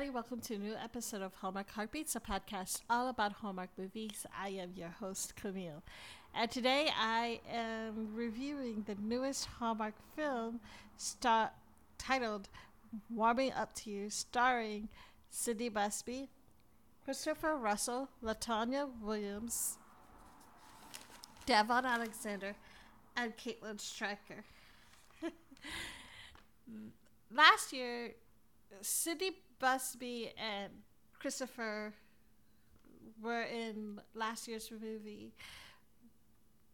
everybody. Welcome to a new episode of Hallmark Heartbeats, a podcast all about Hallmark movies. I am your host, Camille. And today I am reviewing the newest Hallmark film star- titled Warming Up to You, starring Cindy Busby, Christopher Russell, Latonya Williams, Devon Alexander, and Caitlin Stryker. Last year, Cindy Busby and Christopher were in last year's movie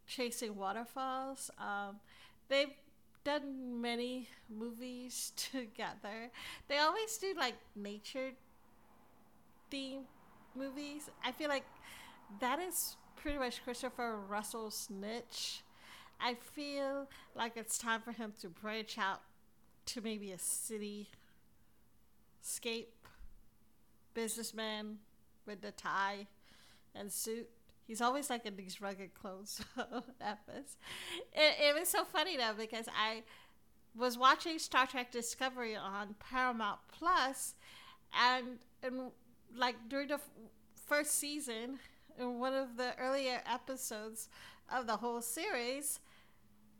Chasing Waterfalls. Um, they've done many movies together. They always do like nature theme movies. I feel like that is pretty much Christopher Russell's niche. I feel like it's time for him to branch out to maybe a city scape businessman with the tie and suit. He's always like in these rugged clothes. that was. It, it was so funny though because I was watching Star Trek Discovery on Paramount Plus, and and like during the f- first season, in one of the earlier episodes of the whole series,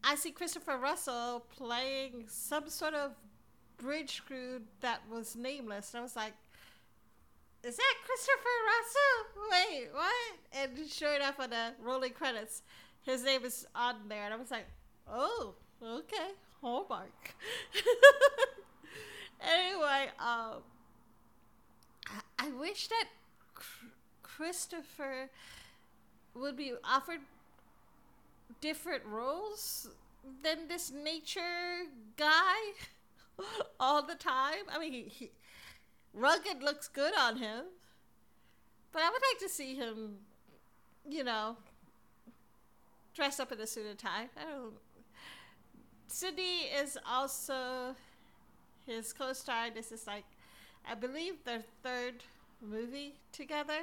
I see Christopher Russell playing some sort of bridge crew that was nameless. And I was like, is that Christopher Russell? Wait, what? And sure enough, on the rolling credits, his name is on there. And I was like, oh, okay, Hallmark. anyway, um, I, wish that Christopher would be offered different roles than this nature guy all the time. I mean, he, he, rugged looks good on him, but I would like to see him, you know, dress up in a suit and tie. I don't. Cindy is also his co-star. This is like, I believe, their third movie together.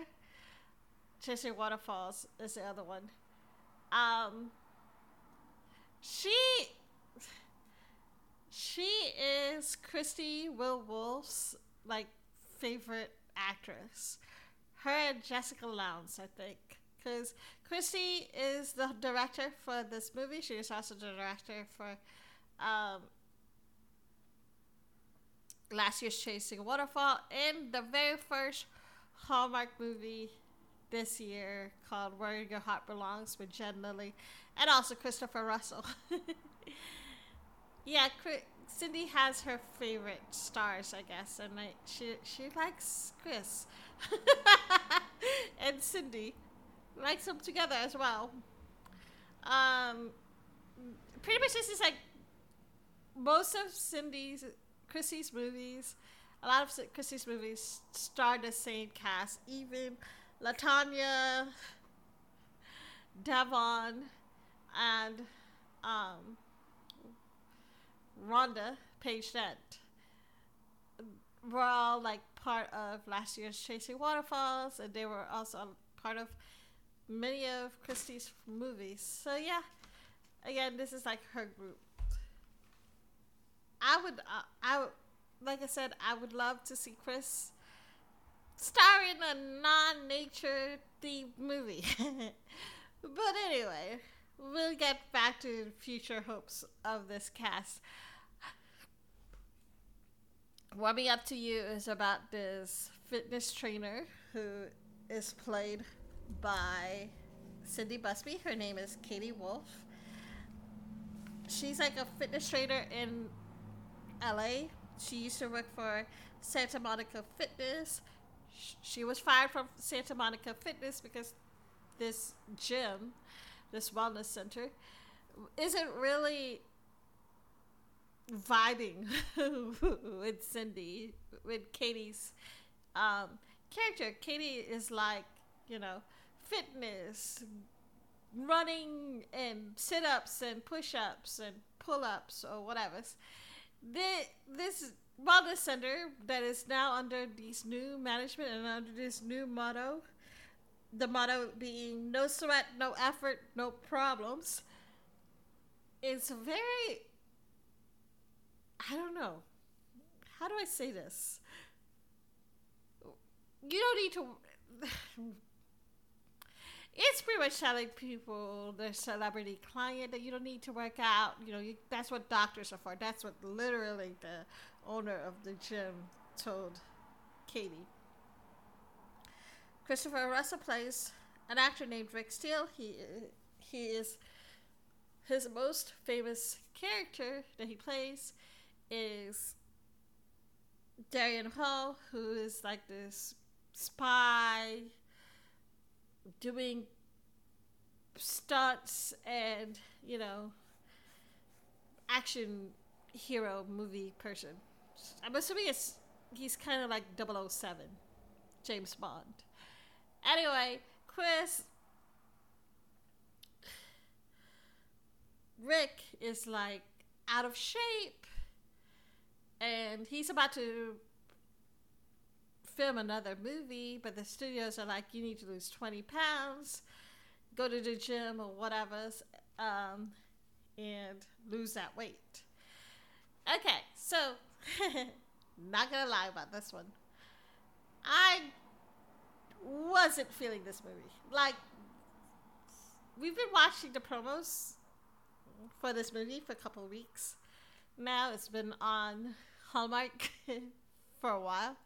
Chasing Waterfalls is the other one. Um, she she is Christie Will Wolf's like favorite actress. Her and Jessica Lowndes, I think, because Christie is the director for this movie. She is also the director for um, last year's Chasing Waterfall and the very first Hallmark movie this year called Where Your Heart Belongs with Jen Lilley and also Christopher Russell. yeah, Cindy has her favorite stars, I guess, and I, she she likes Chris and Cindy likes them together as well. Um, pretty much this is like most of Cindy's Chrissy's movies. A lot of Chrissy's movies star the same cast, even Latonya, Devon, and um, Rhonda Paige Dent were all like part of last year's Chasing Waterfalls, and they were also part of many of Christie's movies. So yeah, again, this is like her group. I would, uh, I like I said, I would love to see Chris star in a non-nature themed movie. but anyway, we'll get back to future hopes of this cast. Warming Up to You is about this fitness trainer who is played by Cindy Busby. Her name is Katie Wolf. She's like a fitness trainer in LA. She used to work for Santa Monica Fitness. She was fired from Santa Monica Fitness because this gym this wellness center isn't really vibing with Cindy, with Katie's um, character. Katie is like, you know, fitness, running and sit ups and push ups and pull ups or whatever. This wellness center that is now under these new management and under this new motto the motto being no sweat, no effort, no problems, is very, I don't know, how do I say this? you don't need to. it's pretty much telling people the celebrity client that you don't need to work out. You know, you, that's what doctors are for. That's what literally the owner of the gym told Katie. Christopher Russell plays an actor named Rick Steele. He he is his most famous character that he plays is Darian Hall, who is like this spy doing stunts and, you know, action hero movie person. I'm assuming it's he's kind of like 007, James Bond. Anyway, Chris Rick is like out of shape and he's about to film another movie, but the studios are like, you need to lose 20 pounds, go to the gym or whatever, um, and lose that weight. Okay, so, not gonna lie about this one. I wasn't feeling this movie. Like, we've been watching the promos for this movie for a couple weeks. Now it's been on Hallmark for a while.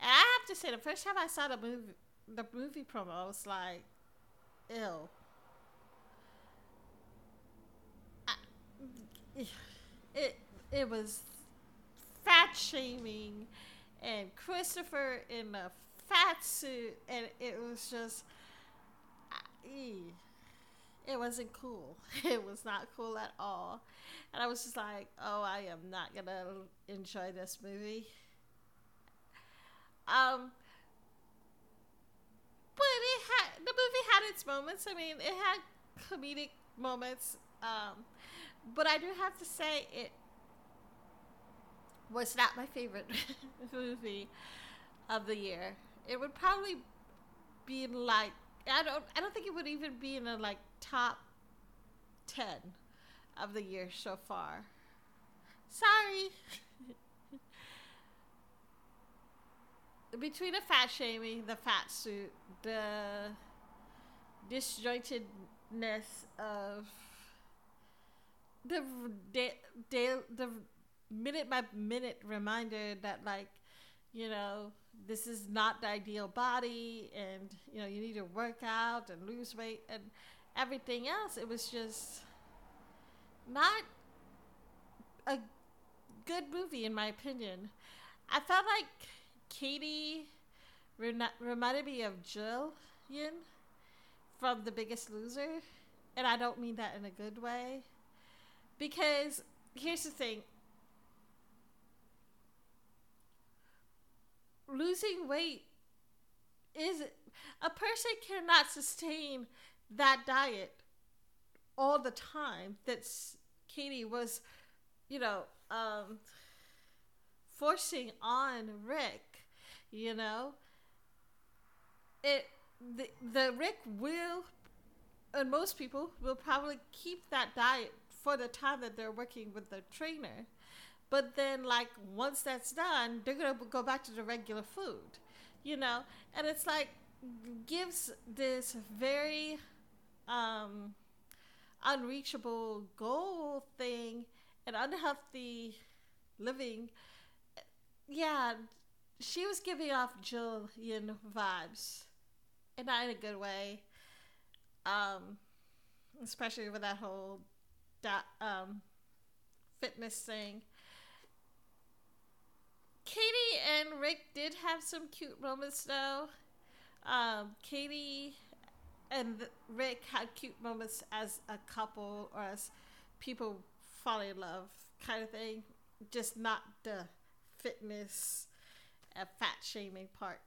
And I have to say, the first time I saw the movie, the movie promo, I was like, "Ew." It it was fat shaming, and Christopher in a fat suit, and it was just. It wasn't cool. It was not cool at all. And I was just like, oh, I am not going to enjoy this movie. Um, but it had, the movie had its moments. I mean, it had comedic moments. Um, but I do have to say, it was not my favorite movie of the year. It would probably be like I don't I don't think it would even be in a like top ten of the year so far. Sorry. Between the fat shaming, the fat suit, the disjointedness of the the the minute by minute reminder that like you know this is not the ideal body and you know you need to work out and lose weight and everything else. It was just not a good movie in my opinion. I felt like katie reminded me of jillian from the biggest loser and i don't mean that in a good way. Because here's the thing. Losing weight is a person cannot sustain that diet all the time that Katie was, you know, um, forcing on Rick, you know. It the the Rick will and most people will probably keep that diet for the time that they're working with the trainer. But then, like, once that's done, they're going to go back to the regular food, you know? And it's like, gives this very um, unreachable goal thing and unhealthy living. Yeah, she was giving off Jillian vibes, and not in a good way. Um, especially with that whole that um, fitness thing. Katie and Rick did have some cute moments though. Um, Katie and Rick had cute moments as a couple or as people falling in love kind of thing. Just not the fitness and fat shaming part.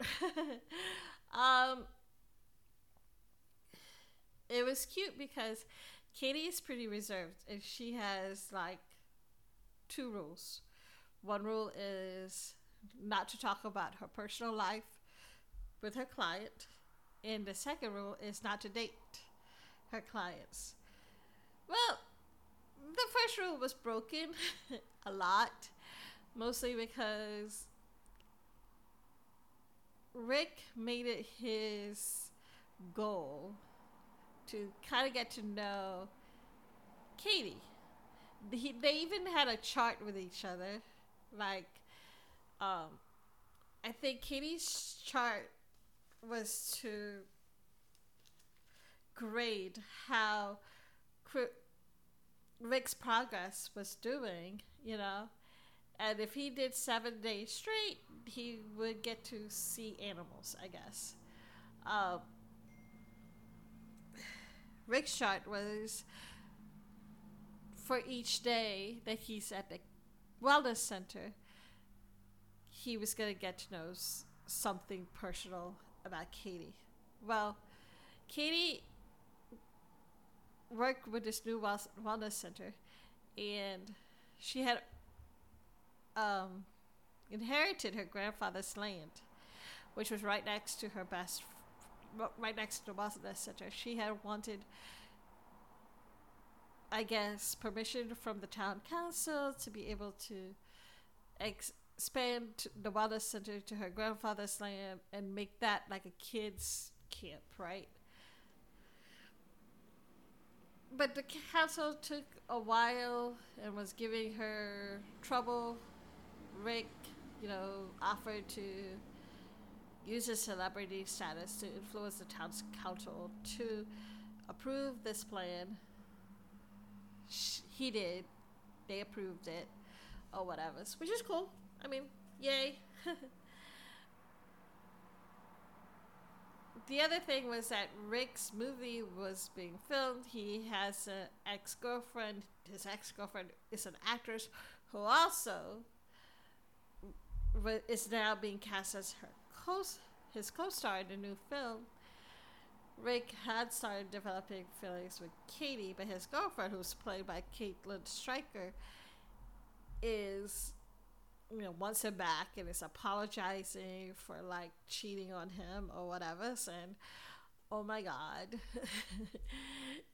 um, it was cute because Katie is pretty reserved and she has like two rules. One rule is not to talk about her personal life with her client, and the second rule is not to date her clients. Well, the first rule was broken a lot, mostly because Rick made it his goal to kind of get to know Katie. He, they even had a chart with each other. Like, um, I think Katie's chart was to grade how Rick's progress was doing, you know. And if he did seven days straight, he would get to see animals, I guess. Um, Rick's chart was for each day that he's at the wellness center, he was going to get to know something personal about Katie. Well, Katie worked with this new wellness center, and she had um, inherited her grandfather's land, which was right next to her best, right next to the wellness center. She had wanted, I guess, permission from the town council to be able to ex- expand the wellness center to her grandfather's land and make that like a kids camp, right? but the council took a while and was giving her trouble. Rick, you know, offered to use his celebrity status to influence the town's council to approve this plan. He did. They approved it, or whatever, which is cool. I mean, yay. the other thing was that Rick's movie was being filmed. He has an ex girlfriend. His ex girlfriend is an actress who also is now being cast as her co his co star in the new film. Rick had started developing feelings with Katie, but his girlfriend, who's played by Caitlin Stryker, is you know wants him back and is apologizing for like cheating on him or whatever and oh my god.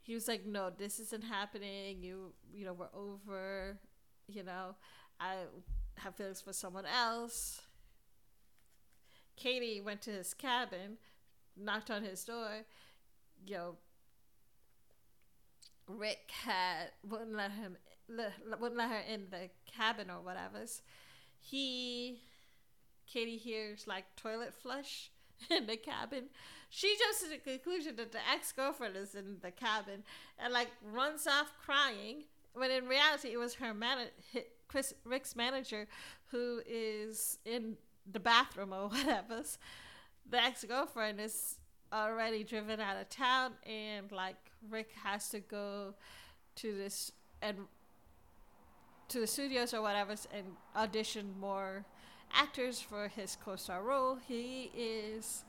He was like no this isn't happening. You you know we're over you know. I have feelings for someone else. Katie went to his cabin knocked on his door. You know rick had wouldn't let him wouldn't let her in the cabin or whatever he Katie hears like toilet flush in the cabin. She jumps to the conclusion that the ex girlfriend is in the cabin and like runs off crying. When in reality, it was her man, Chris Rick's manager, who is in the bathroom or whatever. The ex girlfriend is already driven out of town, and like Rick has to go to this and to the studios or whatever and audition more actors for his co-star role. He is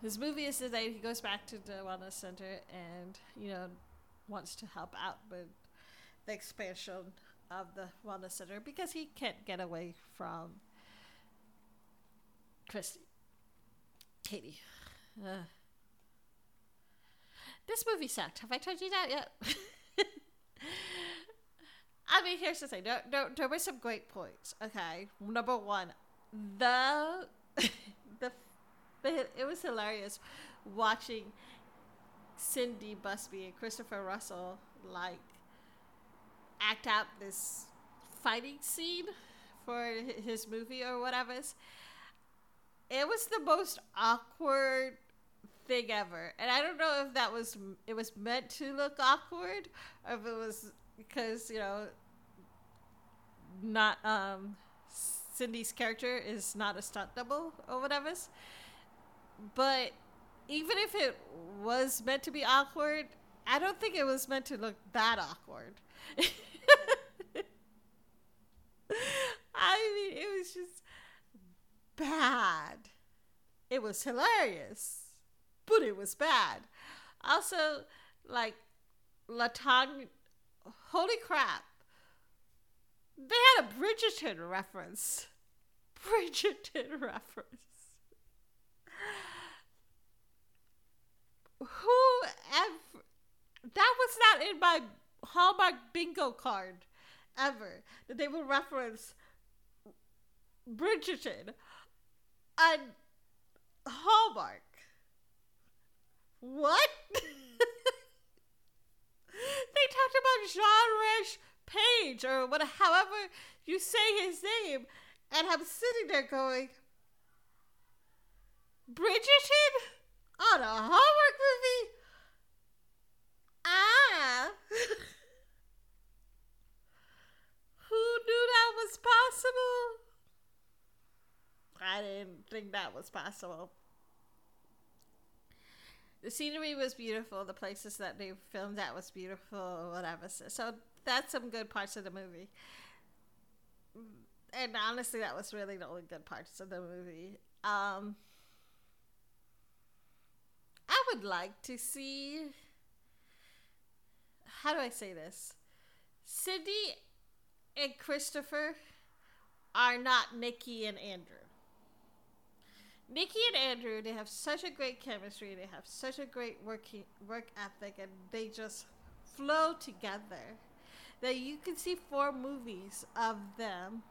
his movie is that he goes back to the wellness center and you know wants to help out with the expansion of the wellness center because he can't get away from Christy, Katie. Uh, this movie sucked. Have I told you that yet? I mean, here's the thing. There, there, there were some great points. Okay, number one, the the, the it was hilarious watching Cindy Busby and Christopher Russell like act out this fighting scene for his movie or whatever. It was the most awkward thing ever, and I don't know if that was it was meant to look awkward or if it was because you know not um Cindy's character is not a stunt double or whatever. But even if it was meant to be awkward, I don't think it was meant to look that awkward. I mean, it was just bad. It was hilarious, but it was bad. Also, like, Latonya, holy crap. They had a Bridgerton reference. Bridgerton reference. Who ever. That was not in my Hallmark bingo card ever. That they would reference Bridgerton. And Hallmark. What? they talked about Jean Resh Page or whatever, however you say his name, and I'm sitting there going, Bridgerton on a Hallmark movie? Ah. Who knew that was possible? I didn't think that was possible. The scenery was beautiful. The places that they filmed at was beautiful, whatever. So that's some good parts of the movie. And honestly, that was really the only good parts of the movie. Um, I would like to see. How do I say this? Cindy and Christopher are not Nikki and Andrew. Nikki and Andrew, they have such a great chemistry. They have such a great working work ethic, and they just flow together. That you can see four movies of them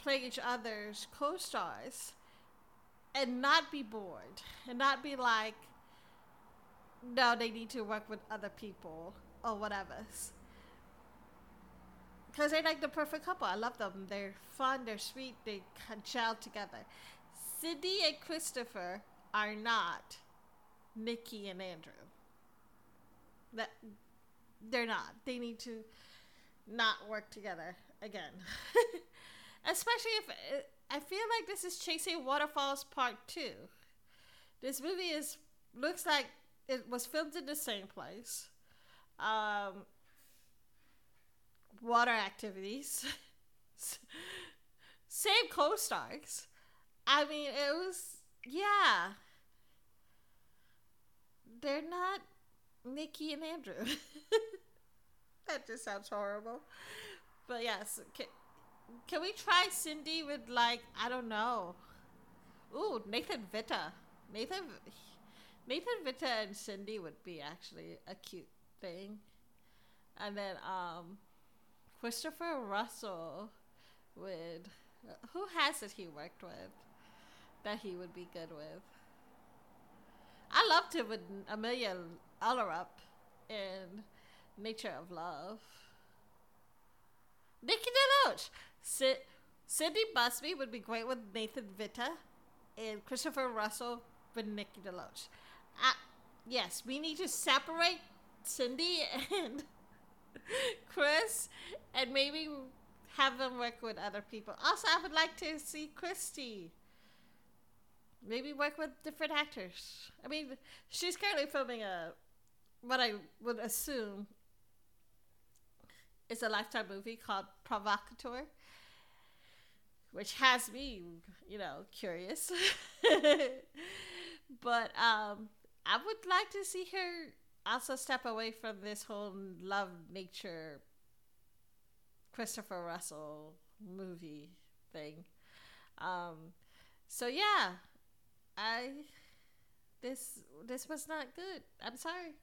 playing each other's co-stars, and not be bored, and not be like, no, they need to work with other people or whatever because they're like the perfect couple. I love them. They're fun. They're sweet. They can gel together. Cindy and Christopher are not Nikki and Andrew. That they're not. They need to not work together again. Especially if I feel like this is Chasing Waterfalls Part Two. This movie is looks like it was filmed in the same place. Um, water activities. Same co stars. I mean, it was, yeah. They're not Nikki and Andrew. that just sounds horrible. But yes, can, can we try Cindy with, like, I don't know. Ooh, Nathan Vita. Nathan. Nathan Vita and Cindy would be actually a cute thing. And then um Christopher Russell would. Who has it he worked with that he would be good with? I loved him with Emilie Ullerup in Nature of Love. Nikki DeLoach. Cindy Busby would be great with Nathan Vita and Christopher Russell with Nikki DeLoach. Uh, yes, we need to separate Cindy and Chris, and maybe have them work with other people. Also, I would like to see Christie. Maybe work with different actors. I mean, she's currently filming a what I would assume is a lifetime movie called Provocateur, which has me, you know, curious. but um, I would like to see her also step away from this whole love nature Christopher Russell movie thing. Um, so yeah, I this this was not good. I'm sorry.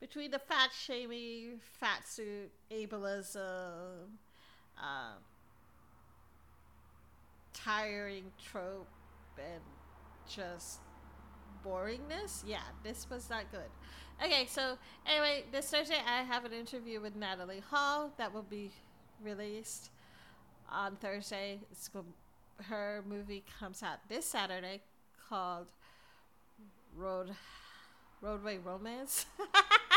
Between the fat shaming, fat suit, ableism, uh, tiring trope, and just boringness, yeah, this was not good. Okay, so anyway, this Thursday I have an interview with Natalie Hall that will be released on Thursday. It's her movie comes out this Saturday called Road Roadway Romance.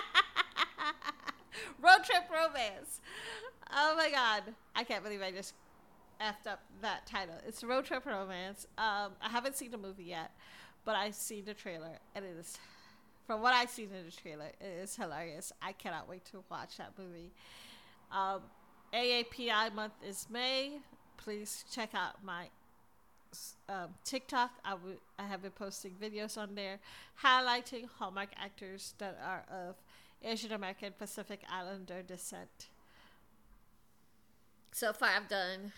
Road Trip Romance. Oh my god. I can't believe I just effed up that title. It's Road Trip Romance. Um, I haven't seen the movie yet, but I've seen the trailer and it is from what I've seen in the trailer, it is hilarious. I cannot wait to watch that movie. Um, AAPI month is May. Please check out my um, TikTok. I, w- I have been posting videos on there highlighting Hallmark actors that are of Asian American Pacific Islander descent. So far, I've done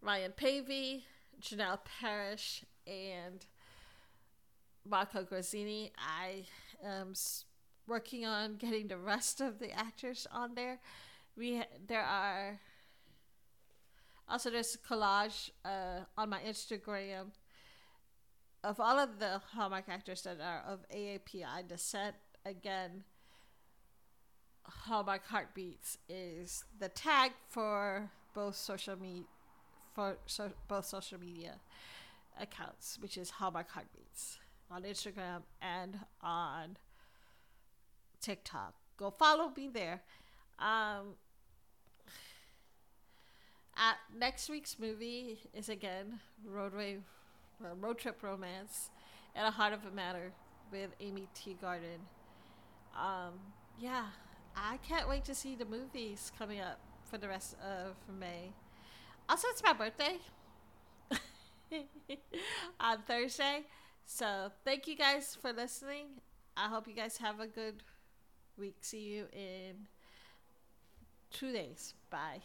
Ryan Paevey, Janel Parrish, and Marco Grazzini. I am working on getting the rest of the actors on there. We there are also there's a collage uh, on my Instagram of all of the Hallmark actors that are of AAPI descent, again, Hallmark Heartbeats is the tag for both social media for so, both social media accounts, which is Hallmark Heartbeats on Instagram and on TikTok. Go follow me there. Um, at next week's movie is again Roadway uh, Road Trip Romance and A Heart of a Matter with Aimee Teegarden. Um, yeah, I can't wait to see the movies coming up for the rest of May. Also, it's my birthday on Thursday. So, thank you guys for listening. I hope you guys have a good week. See you in two days. Bye.